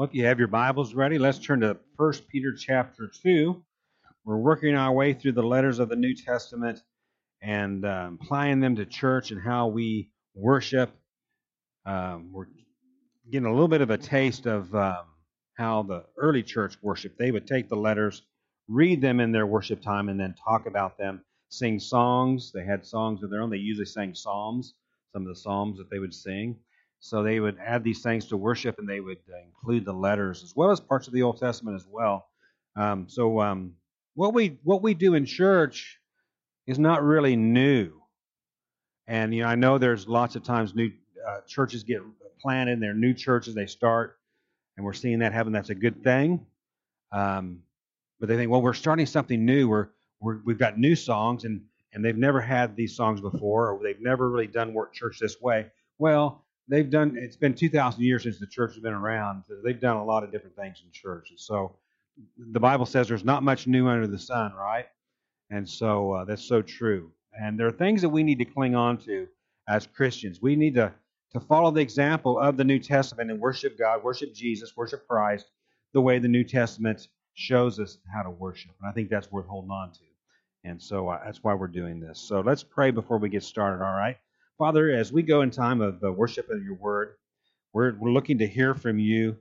Well, if you have your Bibles ready, let's turn to 1 Peter chapter 2. We're working our way through the letters of the New Testament and uh, applying them to church and how we worship. Um, we're getting a little bit of a taste of um, how the early church worshiped. They would take the letters, read them in their worship time, and then talk about them, sing songs. They had songs of their own. They usually sang psalms, some of the psalms that they would sing. So they would add these things to worship, and they would uh, include the letters as well as parts of the Old Testament as well. Um, so um, what we what we do in church is not really new. And you know, I know there's lots of times new uh, churches get planted, and they're new churches they start, and we're seeing that happen. That's a good thing. Um, but they think, well, we're starting something new. We're, we're we've got new songs, and and they've never had these songs before, or they've never really done work church this way. Well, they've done it's been 2000 years since the church has been around. They've done a lot of different things in church. And so the bible says there's not much new under the sun right? And so uh, that's so true. And there are things that we need to cling on to as christians. We need to to follow the example of the new testament and worship god worship jesus worship christ the way the new testament shows us how to worship. And i think that's worth holding on to. And so uh, that's why we're doing this. So let's pray before we get started all right Father, as we go in time of uh, worship of your word, we're, we're looking to hear from you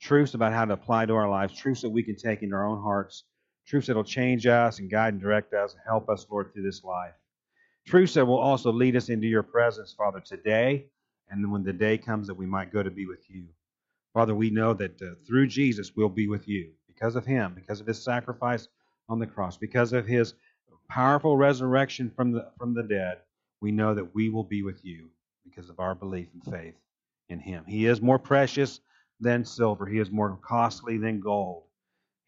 truths about how to apply to our lives, truths that we can take into our own hearts, truths that will change us and guide and direct us and help us, Lord, through this life. Truths that will also lead us into your presence, Father, today, and then when the day comes that we might go to be with you. Father, we know that uh, through Jesus we'll be with you because of him, because of his sacrifice on the cross, because of his powerful resurrection from the from the dead we know that we will be with you because of our belief and faith in him. He is more precious than silver, he is more costly than gold.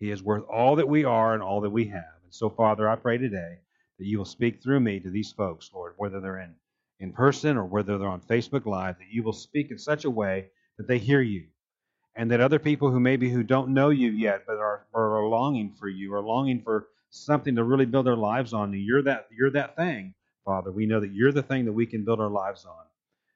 He is worth all that we are and all that we have. And so, Father, I pray today that you will speak through me to these folks, Lord, whether they're in, in person or whether they're on Facebook Live, that you will speak in such a way that they hear you. And that other people who maybe who don't know you yet, but are, are longing for you, are longing for something to really build their lives on, you're that you're that thing Father. We know that you're the thing that we can build our lives on.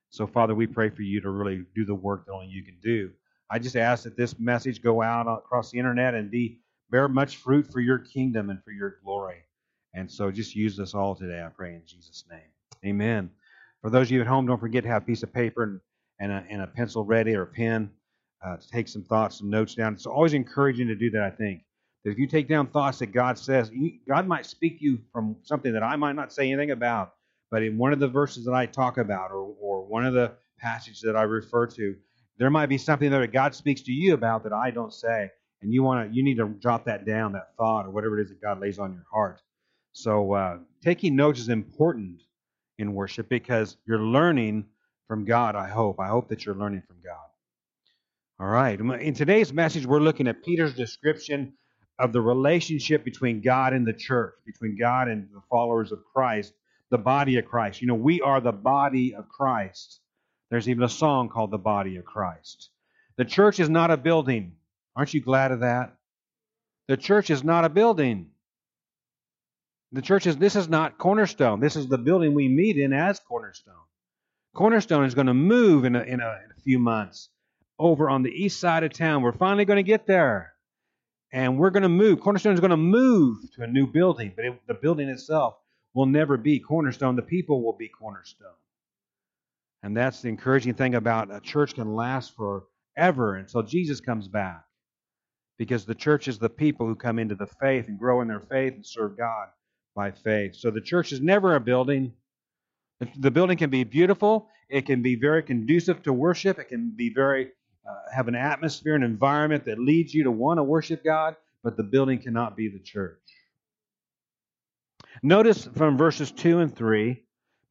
So, Father, we pray for you to really do the work that only you can do. I just ask that this message go out across the internet and be bear much fruit for your kingdom and for your glory. And so just use this all today, I pray in Jesus' name. Amen. For those of you at home, don't forget to have a piece of paper and, and, a, and a pencil ready or a pen uh, to take some thoughts, some notes down. It's always encouraging to do that, I think. That if you take down thoughts that God says, God might speak to you from something that I might not say anything about, but in one of the verses that I talk about, or, or one of the passages that I refer to, there might be something that God speaks to you about that I don't say, and you want to, you need to jot that down, that thought, or whatever it is that God lays on your heart. So uh, taking notes is important in worship because you're learning from God. I hope. I hope that you're learning from God. All right. In today's message, we're looking at Peter's description of the relationship between God and the church, between God and the followers of Christ, the body of Christ. You know, we are the body of Christ. There's even a song called The Body of Christ. The church is not a building. Aren't you glad of that? The church is not a building. The church is, this is not Cornerstone. This is the building we meet in as Cornerstone. Cornerstone is going to move in a, in a, in a few months over on the east side of town. We're finally going to get there and we're going to move. Cornerstone is going to move to a new building, but it, the building itself will never be Cornerstone. The people will be Cornerstone. And that's the encouraging thing about a church can last forever until Jesus comes back. Because the church is the people who come into the faith and grow in their faith and serve God by faith. So the church is never a building. The building can be beautiful. It can be very conducive to worship. It can be very uh, have an atmosphere, an environment that leads you to want to worship God, but the building cannot be the church. Notice from verses 2 and 3,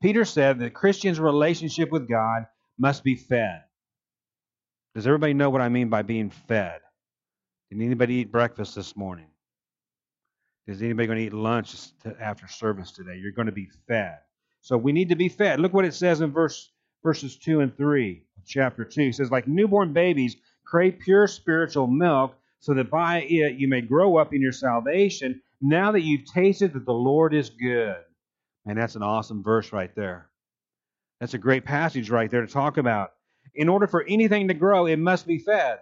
Peter said that Christians' relationship with God must be fed. Does everybody know what I mean by being fed? Did anybody eat breakfast this morning? Is anybody going to eat lunch after service today? You're going to be fed. So we need to be fed. Look what it says in verse verses 2 and 3 chapter 2. He says, Like newborn babies, crave pure spiritual milk, so that by it you may grow up in your salvation, now that you've tasted that the Lord is good. And that's an awesome verse right there. That's a great passage right there to talk about. In order for anything to grow, it must be fed.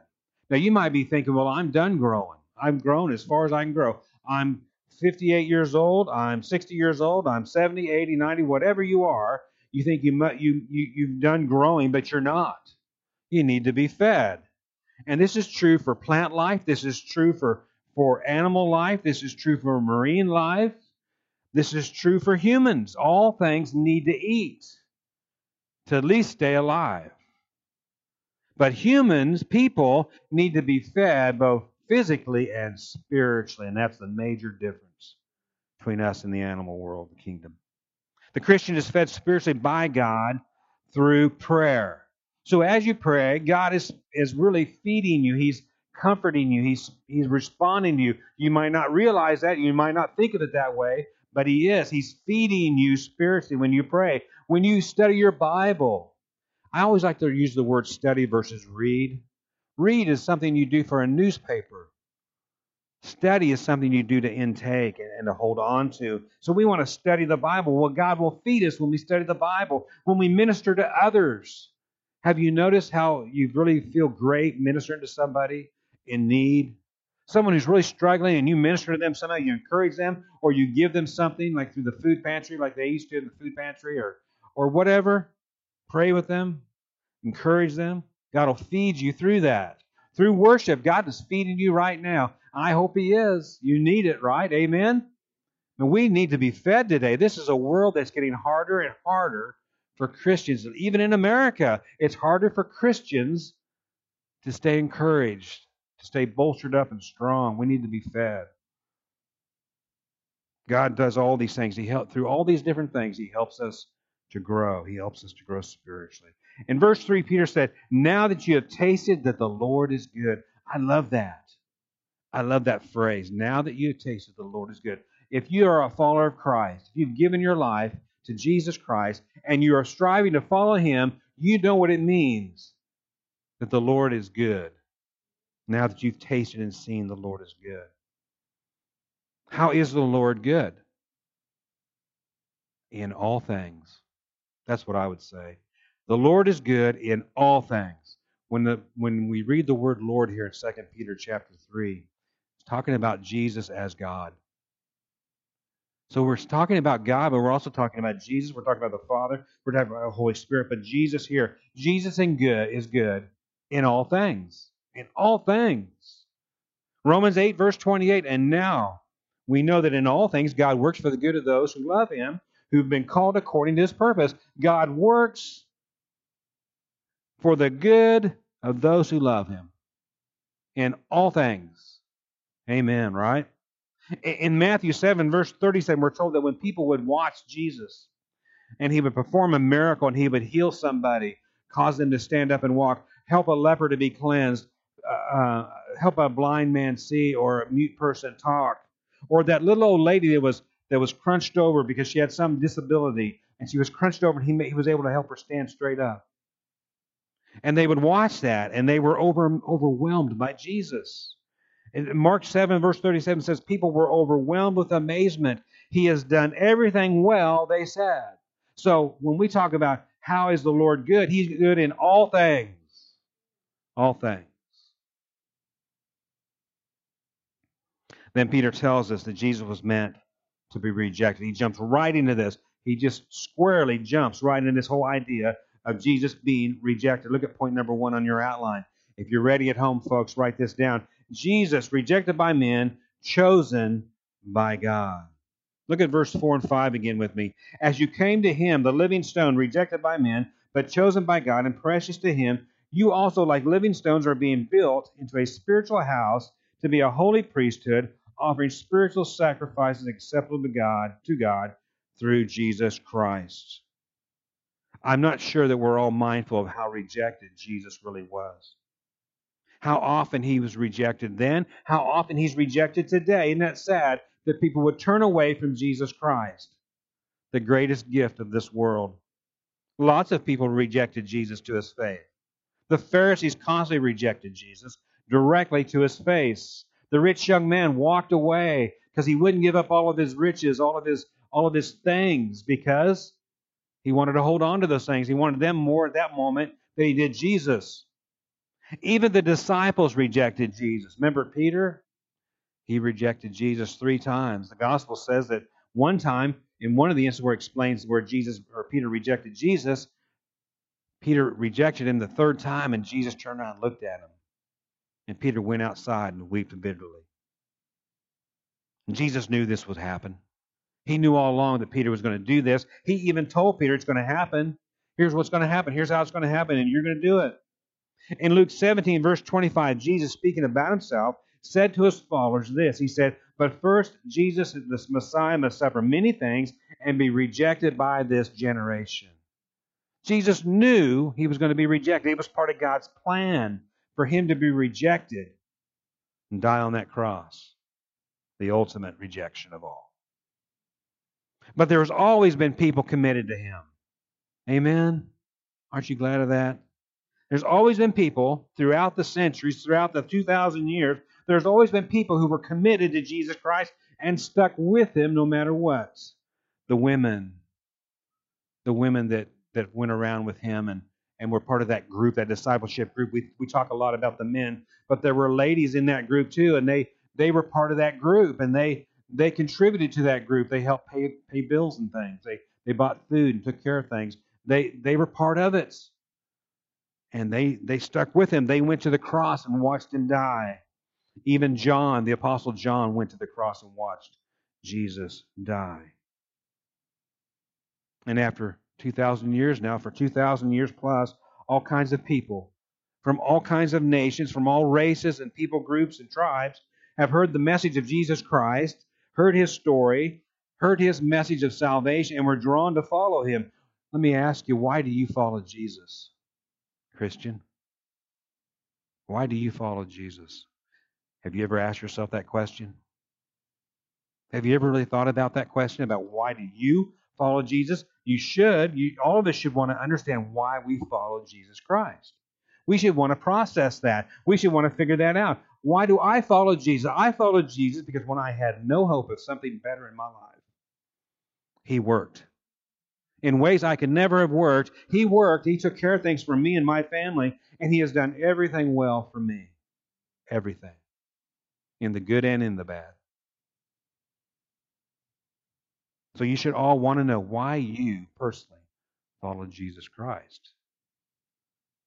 Now, you might be thinking, well, I'm done growing. I've grown as far as I can grow. I'm 58 years old. I'm 60 years old. I'm 70, 80, 90, whatever you are. You think you, you, you, you've done growing, but you're not. You need to be fed. And this is true for plant life. This is true for, for animal life. This is true for marine life. This is true for humans. All things need to eat to at least stay alive. But humans, people, need to be fed both physically and spiritually, and that's the major difference between us and the animal world, the kingdom. The Christian is fed spiritually by God through prayer. So as you pray, God is, is really feeding you. He's comforting you. He's, he's responding to you. You might not realize that. You might not think of it that way, but He is. He's feeding you spiritually when you pray. When you study your Bible, I always like to use the word study versus read. Read is something you do for a newspaper. Study is something you do to intake and, to hold on to. So we want to study the Bible. Well, God will feed us when we study the Bible, when we minister to others. Have you noticed how you really feel great ministering to somebody in need? Someone who's really struggling and you minister to them somehow, you encourage them, or you give them something like through the food pantry, like they used to in the food pantry, or or whatever. Pray with them, encourage them. God will feed you through that. Through worship, God is feeding you right now. I hope He is. You need it, right? Amen? And we need to be fed today. This is a world that's getting harder and harder for Christians. Even in America, it's harder for Christians to stay encouraged, to stay bolstered up and strong. We need to be fed. God does all these things. He help through all these different things. He helps us to grow. He helps us to grow spiritually. In verse 3, Peter said, Now that you have tasted that the Lord is good. I love that. I love that phrase. Now that you have tasted the Lord is good. If you are a follower of Christ, if you've given your life to Jesus Christ and you are striving to follow him, you know what it means that the Lord is good. Now that you've tasted and seen the Lord is good. How is the Lord good? In all things. That's what I would say. The Lord is good in all things. When the when we read the word Lord here in 2 Peter chapter 3, it's talking about Jesus as God. So we're talking about God, but we're also talking about Jesus. We're talking about the Father. We're talking about the Holy Spirit. But Jesus here, Jesus in good is good in all things. In all things. Romans 8, verse 28. And now we know that in all things God works for the good of those who love him, who've been called according to his purpose. God works for the good of those who love him in all things. Amen, right? In Matthew 7, verse 37, we're told that when people would watch Jesus and he would perform a miracle and he would heal somebody, cause them to stand up and walk, help a leper to be cleansed, uh, uh, help a blind man see or a mute person talk, or that little old lady that was that was crunched over because she had some disability and she was crunched over and he, he was able to help her stand straight up. And they would watch that and they were over, overwhelmed by Jesus. Mark 7, verse 37 says, People were overwhelmed with amazement. He has done everything well, they said. So when we talk about how is the Lord good, He's good in all things. All things. Then Peter tells us that Jesus was meant to be rejected. He jumps right into this. He just squarely jumps right into this whole idea of Jesus being rejected. Look at point number one on your outline. If you're ready at home, folks, write this down. Jesus, rejected by men, chosen by God. Look at verse 4 and 5 again with me. As you came to him, the living stone, rejected by men, but chosen by God and precious to him, you also, like living stones, are being built into a spiritual house to be a holy priesthood, offering spiritual sacrifices acceptable to God, to God through Jesus Christ. I'm not sure that we're all mindful of how rejected Jesus really was how often he was rejected then, how often he's rejected today. Isn't that sad that people would turn away from Jesus Christ, the greatest gift of this world? Lots of people rejected Jesus to his face. The Pharisees constantly rejected Jesus directly to his face. The rich young man walked away because he wouldn't give up all of his riches, all of his all of his things because he wanted to hold on to those things. He wanted them more at that moment than he did Jesus. Even the disciples rejected Jesus. Remember Peter? He rejected Jesus three times. The gospel says that one time, in one of the instances where it explains where Jesus or Peter rejected Jesus, Peter rejected him the third time, and Jesus turned around and looked at him. And Peter went outside and wept bitterly. And Jesus knew this would happen. He knew all along that Peter was going to do this. He even told Peter it's going to happen. Here's what's going to happen. Here's how it's going to happen, and you're going to do it. In Luke 17, verse 25, Jesus, speaking about himself, said to his followers this He said, But first, Jesus, this Messiah, must suffer many things and be rejected by this generation. Jesus knew he was going to be rejected. It was part of God's plan for him to be rejected and die on that cross, the ultimate rejection of all. But there's always been people committed to him. Amen? Aren't you glad of that? There's always been people throughout the centuries, throughout the 2,000 years, there's always been people who were committed to Jesus Christ and stuck with him no matter what. The women, the women that, that went around with him and, and were part of that group, that discipleship group. We, we talk a lot about the men, but there were ladies in that group too, and they, they were part of that group and they, they contributed to that group. They helped pay, pay bills and things. They, they bought food and took care of things. They, they were part of it. And they, they stuck with him. They went to the cross and watched him die. Even John, the Apostle John, went to the cross and watched Jesus die. And after 2,000 years now, for 2,000 years plus, all kinds of people from all kinds of nations, from all races and people groups and tribes, have heard the message of Jesus Christ, heard his story, heard his message of salvation, and were drawn to follow him. Let me ask you, why do you follow Jesus, Christian? Why do you follow Jesus? Have you ever asked yourself that question? Have you ever really thought about that question about why do you follow Jesus? You should. You, all of us should want to understand why we follow Jesus Christ. We should want to process that. We should want to figure that out. Why do I follow Jesus? I follow Jesus because when I had no hope of something better in my life, He worked. In ways I could never have worked, He worked. He took care of things for me and my family, and He has done everything well for me. Everything in the good and in the bad. So you should all want to know why you personally follow Jesus Christ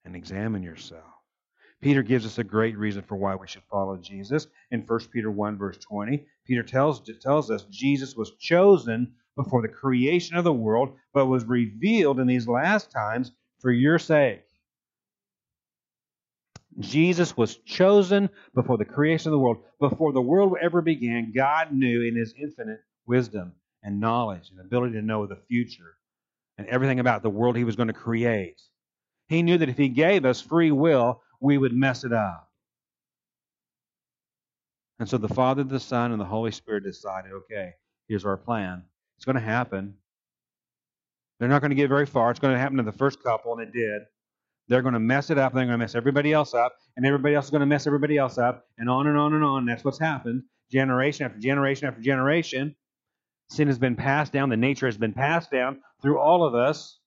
and examine yourself. Peter gives us a great reason for why we should follow Jesus. In 1 Peter 1, verse 20, Peter tells, tells us Jesus was chosen before the creation of the world, but was revealed in these last times for your sake. Jesus was chosen before the creation of the world. Before the world ever began, God knew in his infinite wisdom and knowledge and ability to know the future and everything about the world he was going to create. He knew that if he gave us free will, we would mess it up. And so the Father, the Son, and the Holy Spirit decided okay, here's our plan. It's going to happen. They're not going to get very far. It's going to happen to the first couple, and it did. They're going to mess it up. and They're going to mess everybody else up, and everybody else is going to mess everybody else up, and on and on and on. That's what's happened generation after generation after generation. Sin has been passed down. The nature has been passed down through all of us.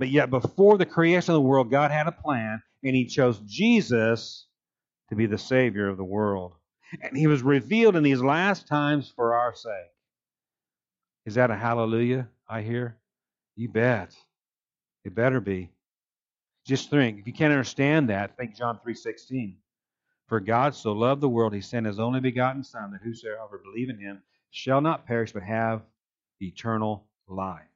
But yet, before the creation of the world, God had a plan, and He chose Jesus to be the Savior of the world. And He was revealed in these last times for our sake. Is that a hallelujah I hear? You bet. It better be. Just think, if you can't understand that, think John 3:16. For God so loved the world, he sent his only begotten Son, that whosoever believe in him shall not perish, but have eternal life.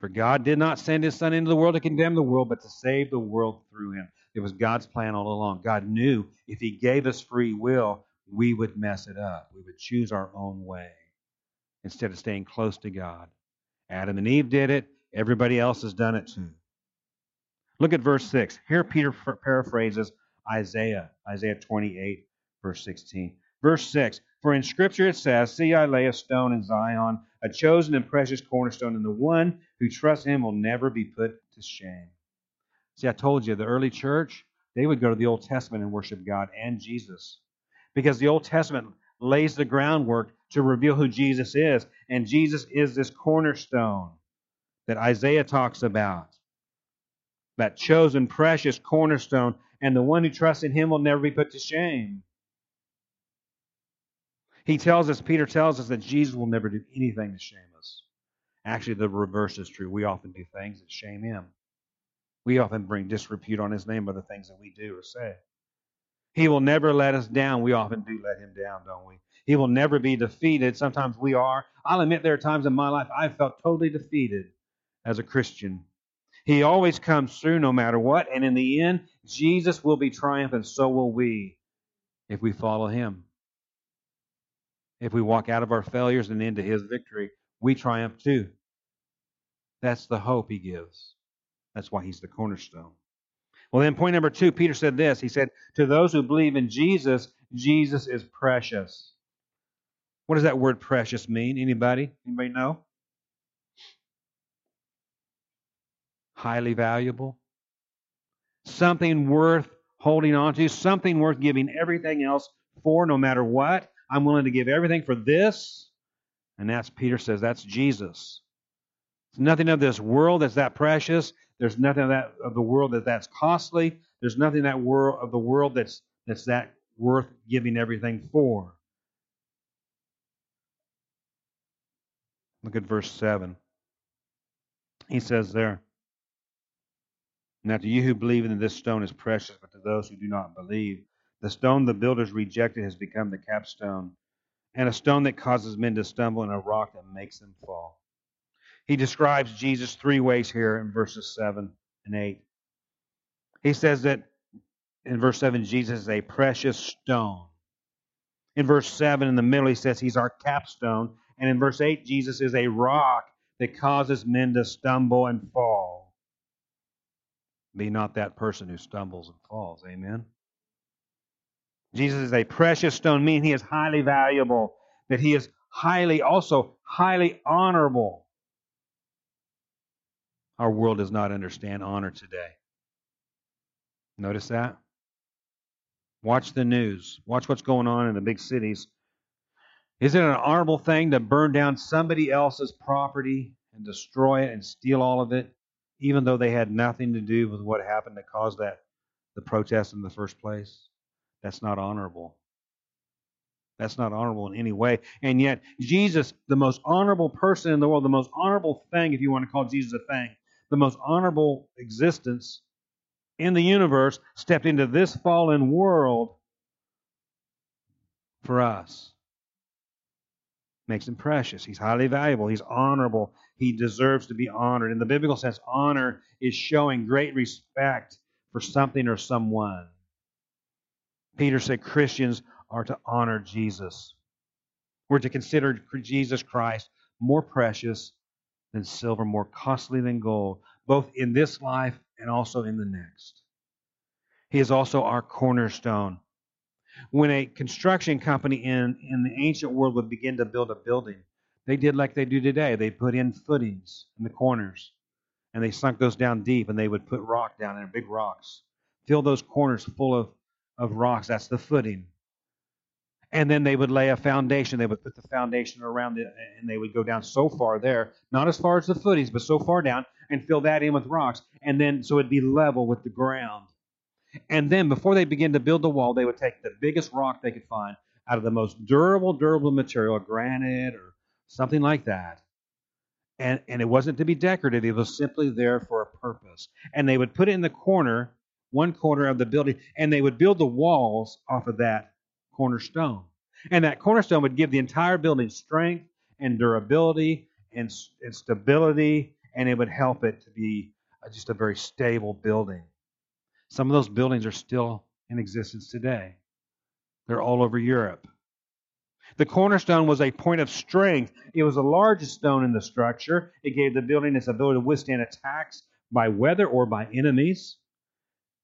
For God did not send his Son into the world to condemn the world, but to save the world through him. It was God's plan all along. God knew if he gave us free will, we would mess it up. We would choose our own way instead of staying close to God. Adam and Eve did it. Everybody else has done it too. Look at verse 6. Here Peter paraphrases Isaiah, Isaiah 28, verse 16. Verse 6 For in Scripture it says, See, I lay a stone in Zion, a chosen and precious cornerstone, and the one who trusts him will never be put to shame. See, I told you, the early church, they would go to the Old Testament and worship God and Jesus. Because the Old Testament lays the groundwork to reveal who Jesus is. And Jesus is this cornerstone that Isaiah talks about. that chosen, precious cornerstone, and the one who trusts in him will never be put to shame. He tells us, Peter tells us that Jesus will never do anything to shame us. Actually, the reverse is true. We often do things that shame him. We often bring disrepute on his name by the things that we do or say. He will never let us down. We often do let him down, don't we? He will never be defeated. Sometimes we are. I'll admit there are times in my life I felt totally defeated as a Christian. He always comes through no matter what, and in the end, Jesus will be triumphant, so will we if we follow him. If we walk out of our failures and into his victory, we triumph too. That's the hope he gives. That's why he's the cornerstone. Well, then, point number two, Peter said this. He said, To those who believe in Jesus, Jesus is precious. What does that word precious mean? Anybody? Anybody know? Highly valuable. Something worth holding on to, something worth giving everything else for, no matter what. I'm willing to give everything for this. And that's, Peter says, that's Jesus. There's nothing of this world that's that precious. There's nothing of that of the world that that's costly. There's nothing that world of the world that's that's that worth giving everything for. Look at verse 7. He says there, Now to you who believe that this stone is precious, but to those who do not believe, the stone the builders rejected has become the capstone, and a stone that causes men to stumble, and a rock that makes them fall. He describes Jesus three ways here in verses 7 and 8. He says that in verse 7, Jesus is a precious stone. In verse 7, in the middle, he says he's our capstone. And in verse 8, Jesus is a rock that causes men to stumble and fall. Be not that person who stumbles and falls. Amen. Jesus is a precious stone, meaning he is highly valuable, that he is highly, also highly honorable. Our world does not understand honor today. Notice that? Watch the news. Watch what's going on in the big cities. Is it an honorable thing to burn down somebody else's property and destroy it and steal all of it, even though they had nothing to do with what happened that caused that the protest in the first place? That's not honorable. That's not honorable in any way. And yet, Jesus, the most honorable person in the world, the most honorable thing, if you want to call Jesus a thing, the most honorable existence in the universe, stepped into this fallen world for us. Makes him precious. He's highly valuable. He's honorable. He deserves to be honored. In the biblical sense, honor is showing great respect for something or someone. Peter said Christians are to honor Jesus. We're to consider Jesus Christ more precious than silver, more costly than gold, both in this life and also in the next. He is also our cornerstone. When a construction company in, in the ancient world would begin to build a building, they did like they do today. They put in footings in the corners, and they sunk those down deep, and they would put rock down in big rocks. Fill those corners full of of rocks. That's the footing. And then they would lay a foundation. They would put the foundation around it, and they would go down so far there, not as far as the footings, but so far down, and fill that in with rocks. And then so it'd be level with the ground. And then before they begin to build the wall, they would take the biggest rock they could find out of the most durable, durable material, granite or something like that. And, and it wasn't to be decorative, it was simply there for a purpose. And they would put it in the corner one corner of the building, and they would build the walls off of that cornerstone. And that cornerstone would give the entire building strength and durability and, and stability, and it would help it to be uh, just a very stable building. Some of those buildings are still in existence today. They're all over Europe. The cornerstone was a point of strength. It was the largest stone in the structure. It gave the building its ability to withstand attacks by weather or by enemies.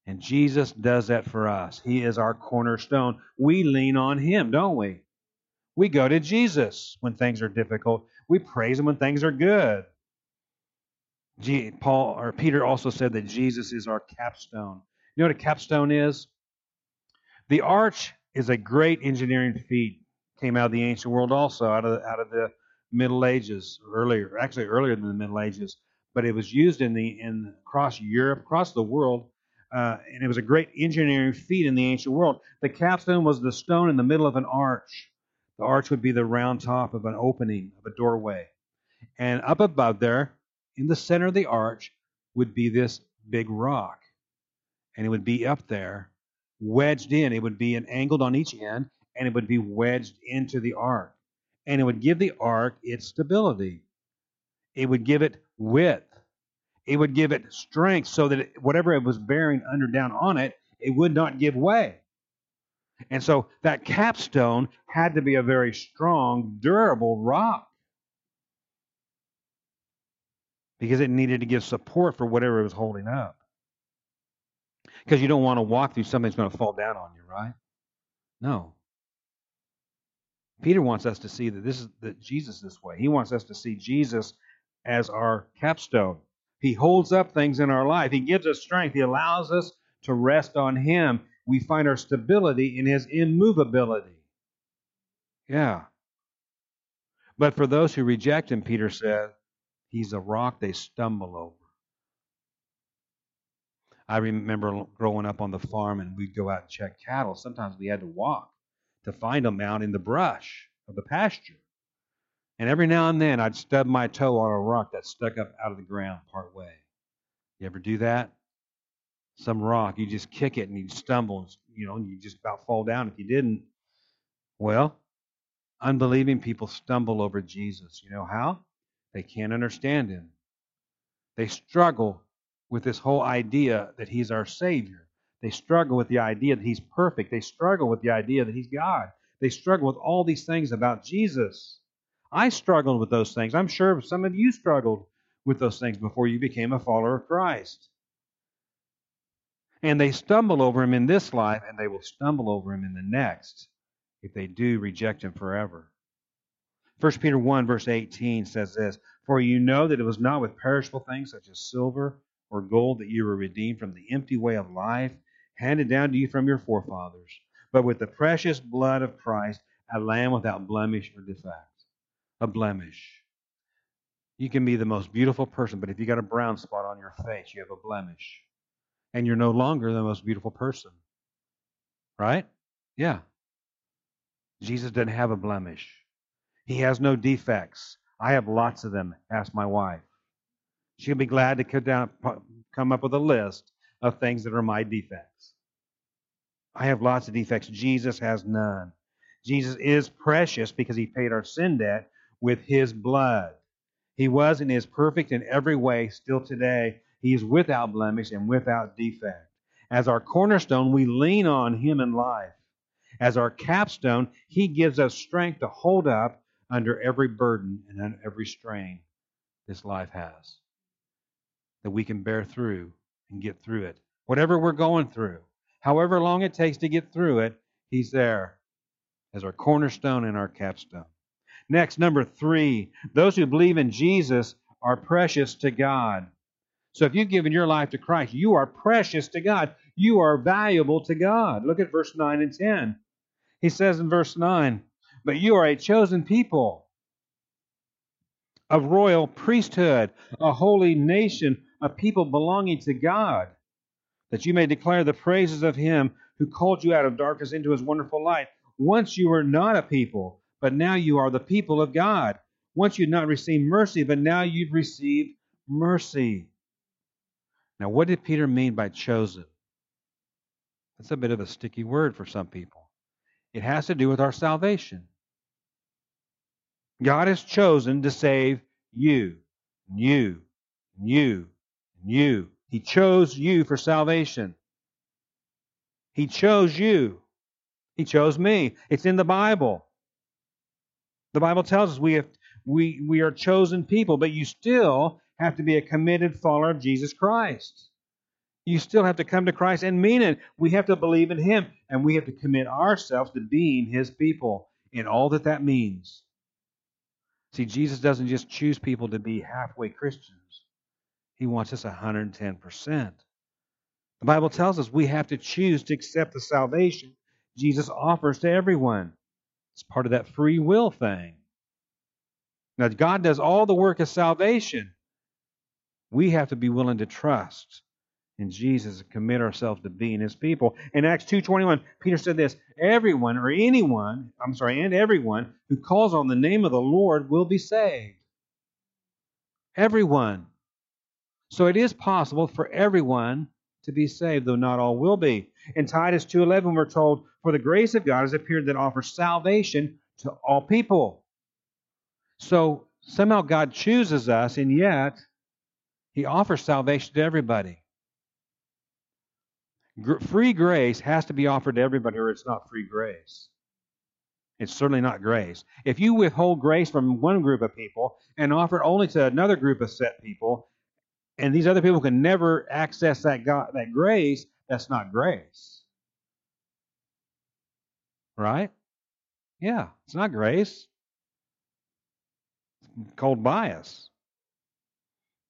And Jesus does that for us. He is our cornerstone. We lean on Him, don't we? We go to Jesus when things are difficult. We praise Him when things are good. Paul or Peter also said that Jesus is our capstone. You know what a capstone is? The arch is a great engineering feat. Came out of the ancient world also, out of out of the Middle Ages, earlier, actually earlier than the Middle Ages. but it was used in the in across Europe, across the world, uh, and it was a great engineering feat in the ancient world. The capstone was the stone in the middle of an arch. The arch would be the round top of an opening of a doorway, and up above there, in the center of the arch, would be this big rock, and it would be up there, wedged in. It would be an angled on each end, and it would be wedged into the ark, and it would give the ark its stability. It would give it width. It would give it strength so that whatever it was bearing under down on it, it would not give way. And so that capstone had to be a very strong, durable rock because it needed to give support for whatever it was holding up. Because you don't want to walk through something that's going to fall down on you, right? No. Peter wants us to see that this is that Jesus this way. He wants us to see Jesus as our capstone. He holds up things in our life. He gives us strength. He allows us to rest on Him. We find our stability in His immovability. Yeah. But for those who reject Him, Peter said, He's a rock they stumble over. I remember growing up on the farm and we'd go out and check cattle. Sometimes we had to walk to find them out in the brush of the pasture. And every now and then I'd stub my toe on a rock that stuck up out of the ground part way. You ever do that? Some rock, you just kick it and you stumble, and, you know, and you just about fall down if you didn't. Well, unbelieving people stumble over Jesus. You know how? They can't understand him. They struggle with this whole idea that he's our Savior. They struggle with the idea that he's perfect. They struggle with the idea that he's God. They struggle with all these things about Jesus. I struggled with those things. I'm sure some of you struggled with those things before you became a follower of Christ. And they stumble over him in this life, and they will stumble over him in the next if they do reject him forever. 1 Peter 1, verse 18 says this For you know that it was not with perishable things such as silver or gold that you were redeemed from the empty way of life handed down to you from your forefathers, but with the precious blood of Christ, a lamb without blemish or defect a blemish. You can be the most beautiful person, but if you got a brown spot on your face, you have a blemish. And you're no longer the most beautiful person. Right? Yeah. Jesus didn't have a blemish. He has no defects. I have lots of them. Ask my wife. She'll be glad to down, come up with a list of things that are my defects. I have lots of defects. Jesus has none. Jesus is precious because he paid our sin debt with his blood. He was and is perfect in every way still today. He is without blemish and without defect. As our cornerstone, we lean on him in life. As our capstone, he gives us strength to hold up under every burden and under every strain this life has. That we can bear through and get through it. Whatever we're going through, however long it takes to get through it, he's there as our cornerstone and our capstone. Next, number three, those who believe in Jesus are precious to God. So if you've given your life to Christ, you are precious to God. You are valuable to God. Look at verse 9 and 10. He says in verse 9, But you are a chosen people, a royal priesthood, a holy nation, a people belonging to God, that you may declare the praises of him who called you out of darkness into his wonderful light. Once you were not a people, but now you are the people of God. Once you'd not received mercy, but now you've received mercy. Now, what did Peter mean by chosen? That's a bit of a sticky word for some people. It has to do with our salvation. God has chosen to save you, and you, and you, and you. He chose you for salvation. He chose you. He chose me. It's in the Bible. The Bible tells us we have we we are chosen people, but you still have to be a committed follower of Jesus Christ. You still have to come to Christ and mean it. We have to believe in Him, and we have to commit ourselves to being His people in all that that means. See, Jesus doesn't just choose people to be halfway Christians, He wants us 110%. The Bible tells us we have to choose to accept the salvation Jesus offers to everyone. It's part of that free will thing. Now, God does all the work of salvation. We have to be willing to trust in Jesus and commit ourselves to being his people. In Acts 2:21, Peter said this, everyone or anyone, I'm sorry, and everyone who calls on the name of the Lord will be saved. Everyone. So it is possible for everyone to be saved, though not all will be. In Titus 2:11 we're told, "For the grace of God has appeared that offers salvation to all people." So somehow God chooses us and yet he offers salvation to everybody. Free grace has to be offered to everybody, or it's not free grace. It's certainly not grace. If you withhold grace from one group of people and offer it only to another group of set people, and these other people can never access that God, that grace, that's not grace. Right? Yeah, it's not grace. It's called bias.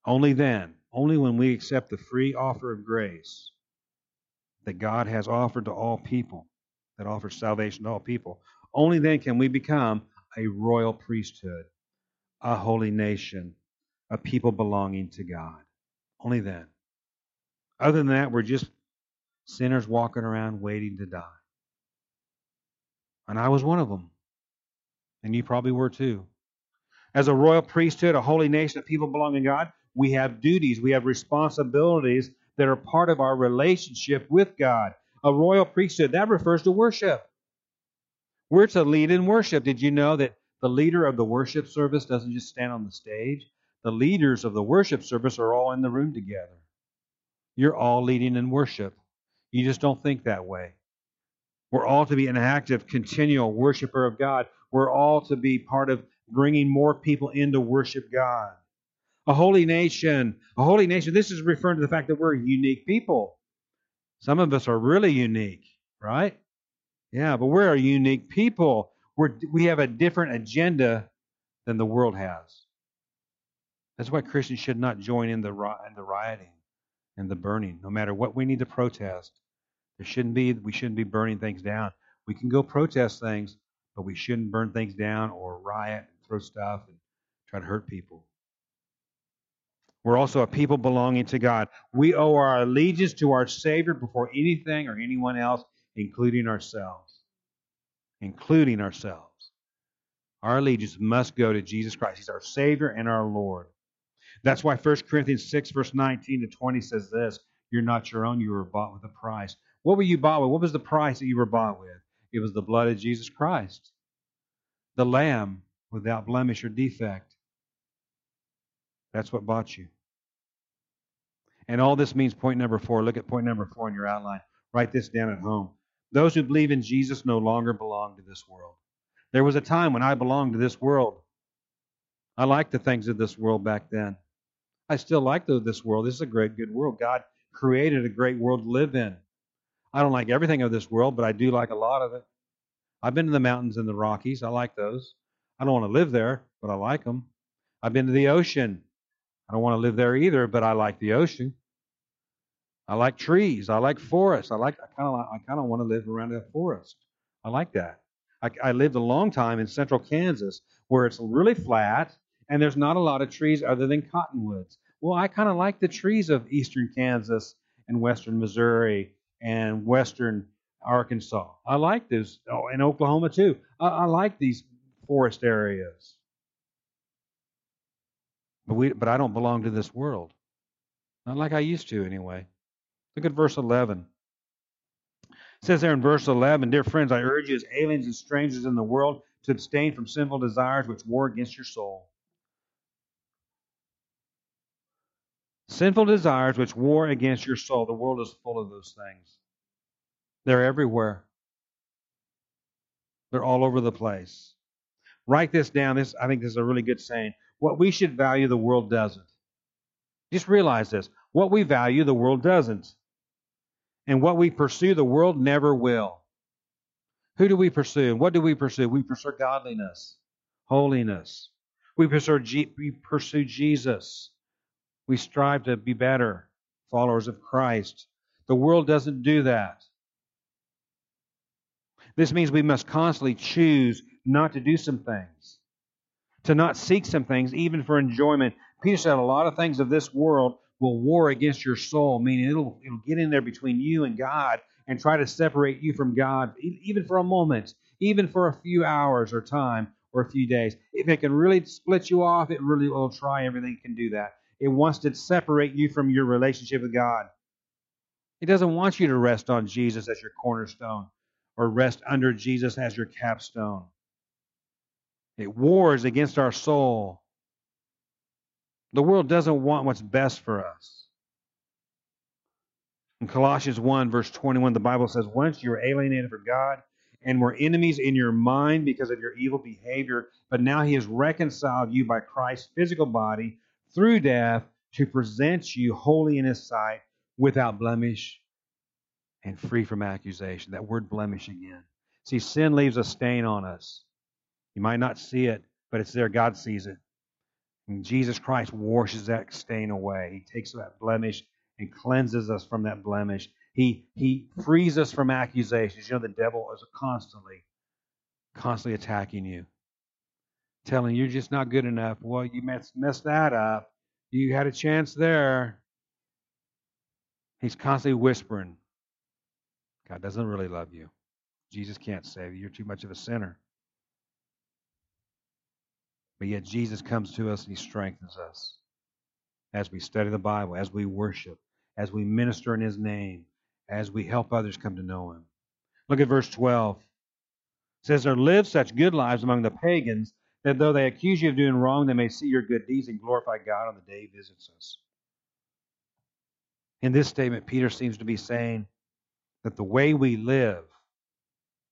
Only then, only when we accept the free offer of grace that God has offered to all people, that offers salvation to all people. Only then can we become a royal priesthood, a holy nation, a people belonging to God. Only then. Other than that, we're just sinners walking around waiting to die. And I was one of them. And you probably were too. As a royal priesthood, a holy nation, a people belonging to God, we have duties, we have responsibilities that are part of our relationship with God. A royal priesthood, that refers to worship. We're to lead in worship. Did you know that the leader of the worship service doesn't just stand on the stage? The leaders of the worship service are all in the room together. You're all leading in worship. You just don't think that way. We're all to be an active, continual worshiper of God. We're all to be part of bringing more people in to worship God a holy nation. A holy nation. This is referring to the fact that we're unique people. Some of us are really unique, right? Yeah, but we're a unique people. We're, we have a different agenda than the world has. That's why Christians should not join in the, in the rioting and the burning, no matter what we need to protest. There shouldn't be we shouldn't be burning things down. We can go protest things, but we shouldn't burn things down or riot and throw stuff and try to hurt people. We're also a people belonging to God. We owe our allegiance to our Savior before anything or anyone else, including ourselves. Including ourselves. Our allegiance must go to Jesus Christ. He's our Savior and our Lord. That's why 1 Corinthians 6, verse 19 to 20 says this You're not your own, you were bought with a price. What were you bought with? What was the price that you were bought with? It was the blood of Jesus Christ, the Lamb without blemish or defect. That's what bought you. And all this means point number four. Look at point number four in your outline. Write this down at home. Those who believe in Jesus no longer belong to this world. There was a time when I belonged to this world. I liked the things of this world back then. I still like this world. This is a great, good world. God created a great world to live in. I don't like everything of this world, but I do like a lot of it. I've been to the mountains and the Rockies. I like those. I don't want to live there, but I like them. I've been to the ocean. I don't want to live there either, but I like the ocean. I like trees. I like forests. I like. I kind of. I kind of want to live around a forest. I like that. I, I lived a long time in central Kansas where it's really flat and there's not a lot of trees other than cottonwoods. Well, I kind of like the trees of eastern Kansas and western Missouri and western Arkansas. I like those. Oh, and Oklahoma too. I, I like these forest areas. But we, but I don't belong to this world. Not like I used to, anyway. Look at verse 11. It says there in verse 11, Dear friends, I urge you as aliens and strangers in the world to abstain from sinful desires which war against your soul. Sinful desires which war against your soul. The world is full of those things. They're everywhere. They're all over the place. Write this down. This I think this is a really good saying. What we should value, the world doesn't. Just realize this. What we value, the world doesn't. And what we pursue, the world never will. Who do we pursue? What do we pursue? We pursue godliness, holiness. We pursue, we pursue Jesus. We strive to be better followers of Christ. The world doesn't do that. This means we must constantly choose not to do some things to not seek some things, even for enjoyment, Peter said a lot of things of this world will war against your soul, meaning it'll, it'll get in there between you and God and try to separate you from God, even for a moment, even for a few hours or time or a few days. If it can really split you off, it really will try everything it can do that. It wants to separate you from your relationship with God. It doesn't want you to rest on Jesus as your cornerstone or rest under Jesus as your capstone. It wars against our soul. The world doesn't want what's best for us. In Colossians 1, verse 21, the Bible says, Once you were alienated from God and were enemies in your mind because of your evil behavior, but now he has reconciled you by Christ's physical body through death to present you holy in his sight without blemish and free from accusation. That word blemish again. See, sin leaves a stain on us. You might not see it, but it's there. God sees it. And Jesus Christ washes that stain away. He takes that blemish and cleanses us from that blemish. He, he frees us from accusations. You know, the devil is constantly, constantly attacking you, telling you you're just not good enough. Well, you messed, messed that up. You had a chance there. He's constantly whispering, God doesn't really love you. Jesus can't save you. You're too much of a sinner. But yet Jesus comes to us and he strengthens us as we study the Bible, as we worship, as we minister in his name, as we help others come to know him. Look at verse 12. It says, There lived such good lives among the pagans that though they accuse you of doing wrong, they may see your good deeds and glorify God on the day he visits us. In this statement, Peter seems to be saying that the way we live,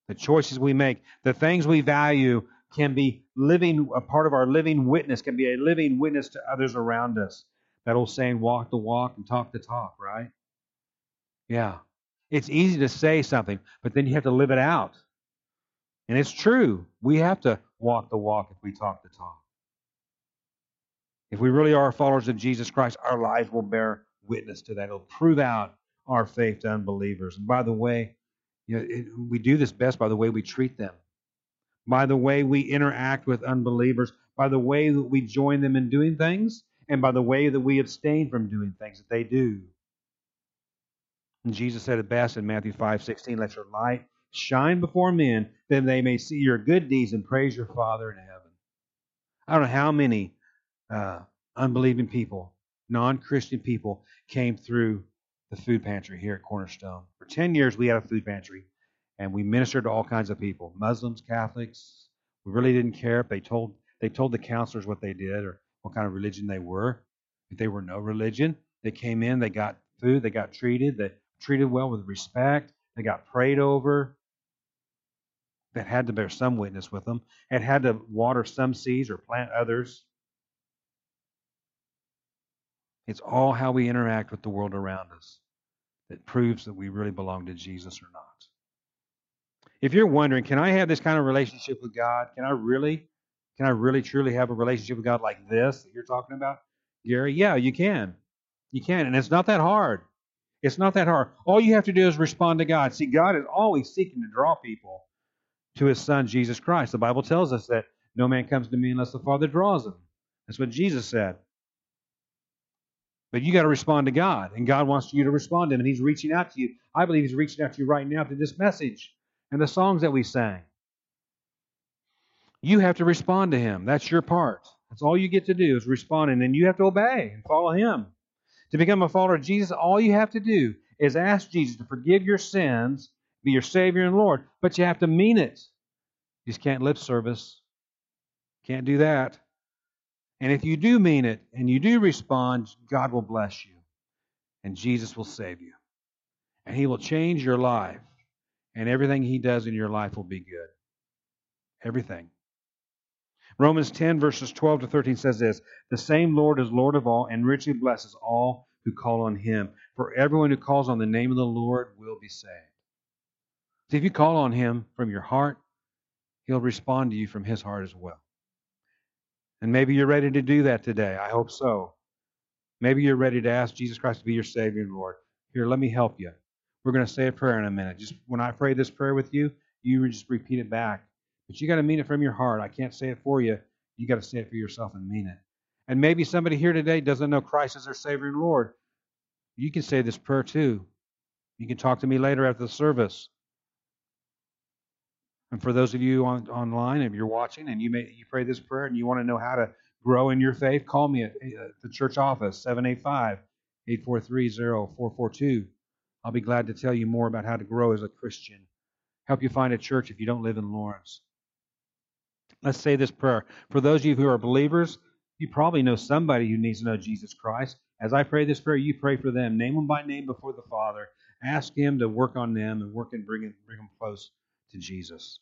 the choices we make, the things we value can be living, a part of our living witness, can be a living witness to others around us. That old saying, walk the walk and talk the talk, right? Yeah. It's easy to say something, but then you have to live it out. And it's true. We have to walk the walk if we talk the talk. If we really are followers of Jesus Christ, our lives will bear witness to that. It'll prove out our faith to unbelievers. And by the way, you know, it, we do this best by the way we treat them, by the way we interact with unbelievers, by the way that we join them in doing things, and by the way that we abstain from doing things that they do. And Jesus said it best in Matthew 5 16, let your light shine before men, that they may see your good deeds and praise your Father in heaven. I don't know how many uh, unbelieving people, non Christian people, came through the food pantry here at Cornerstone. For 10 years, we had a food pantry, and we ministered to all kinds of people Muslims, Catholics. We really didn't care if they told, they told the counselors what they did or what kind of religion they were. If they were no religion, they came in, they got food, they got treated, they treated well with respect, they got prayed over. That had to bear some witness with them, and had to water some seeds or plant others. It's all how we interact with the world around us that proves that we really belong to Jesus or not. If you're wondering, can I have this kind of relationship with God? Can I really, can I really truly have a relationship with God like this that you're talking about, Gary? Yeah, you can. You can. And it's not that hard. It's not that hard. All you have to do is respond to God. See, God is always seeking to draw people to his son, Jesus Christ. The Bible tells us that no man comes to me unless the Father draws him. That's what Jesus said. But you got to respond to God, and God wants you to respond to Him, and He's reaching out to you. I believe He's reaching out to you right now through this message and the songs that we sang. You have to respond to Him. That's your part. That's all you get to do is respond, and then you have to obey and follow Him. To become a follower of Jesus, all you have to do is ask Jesus to forgive your sins, be your Savior and Lord, but you have to mean it. You just can't lip service. Can't do that. And if you do mean it and you do respond, God will bless you. And Jesus will save you. And He will change your life. And everything He does in your life will be good. Everything. Romans 10, verses 12 to 13 says this The same Lord is Lord of all and richly blesses all who call on Him. For everyone who calls on the name of the Lord will be saved. See, if you call on Him from your heart, He'll respond to you from His heart as well. And maybe you're ready to do that today. I hope so. Maybe you're ready to ask Jesus Christ to be your Savior and Lord. Here, let me help you. We're going to say a prayer in a minute. Just when I pray this prayer with you, you just repeat it back. But you got to mean it from your heart. I can't say it for you. You got to say it for yourself and mean it. And maybe somebody here today doesn't know Christ as their Savior and Lord. You can say this prayer too. You can talk to me later after the service. And for those of you on, online, if you're watching and you may you pray this prayer and you want to know how to grow in your faith, call me at, at the church office 785 843 0442. I'll be glad to tell you more about how to grow as a Christian. Help you find a church if you don't live in Lawrence. Let's say this prayer. For those of you who are believers, you probably know somebody who needs to know Jesus Christ. As I pray this prayer, you pray for them. Name them by name before the Father. Ask Him to work on them and work and bring, bring them close to Jesus.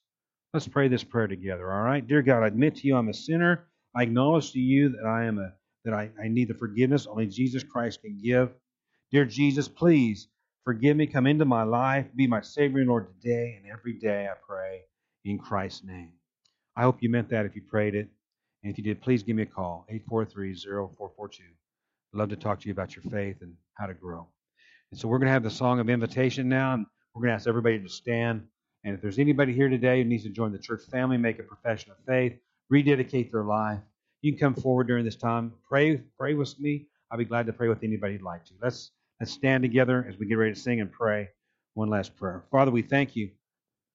Let's pray this prayer together, all right? Dear God, I admit to you I'm a sinner. I acknowledge to you that I am a that I, I need the forgiveness only Jesus Christ can give. Dear Jesus, please forgive me, come into my life, be my Savior and Lord today and every day, I pray, in Christ's name. I hope you meant that if you prayed it. And if you did, please give me a call, 843 0442. I'd love to talk to you about your faith and how to grow. And so we're going to have the song of invitation now, and we're going to ask everybody to stand. And if there's anybody here today who needs to join the church family, make a profession of faith, rededicate their life, you can come forward during this time. Pray, pray with me. I'll be glad to pray with anybody who'd like to. Let's let's stand together as we get ready to sing and pray. One last prayer. Father, we thank you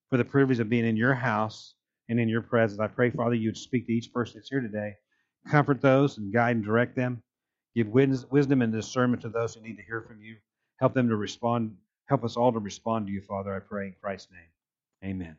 for the privilege of being in your house and in your presence. I pray, Father, you'd speak to each person that's here today. Comfort those and guide and direct them. Give wisdom and discernment to those who need to hear from you. Help them to respond. Help us all to respond to you, Father, I pray in Christ's name. Amen.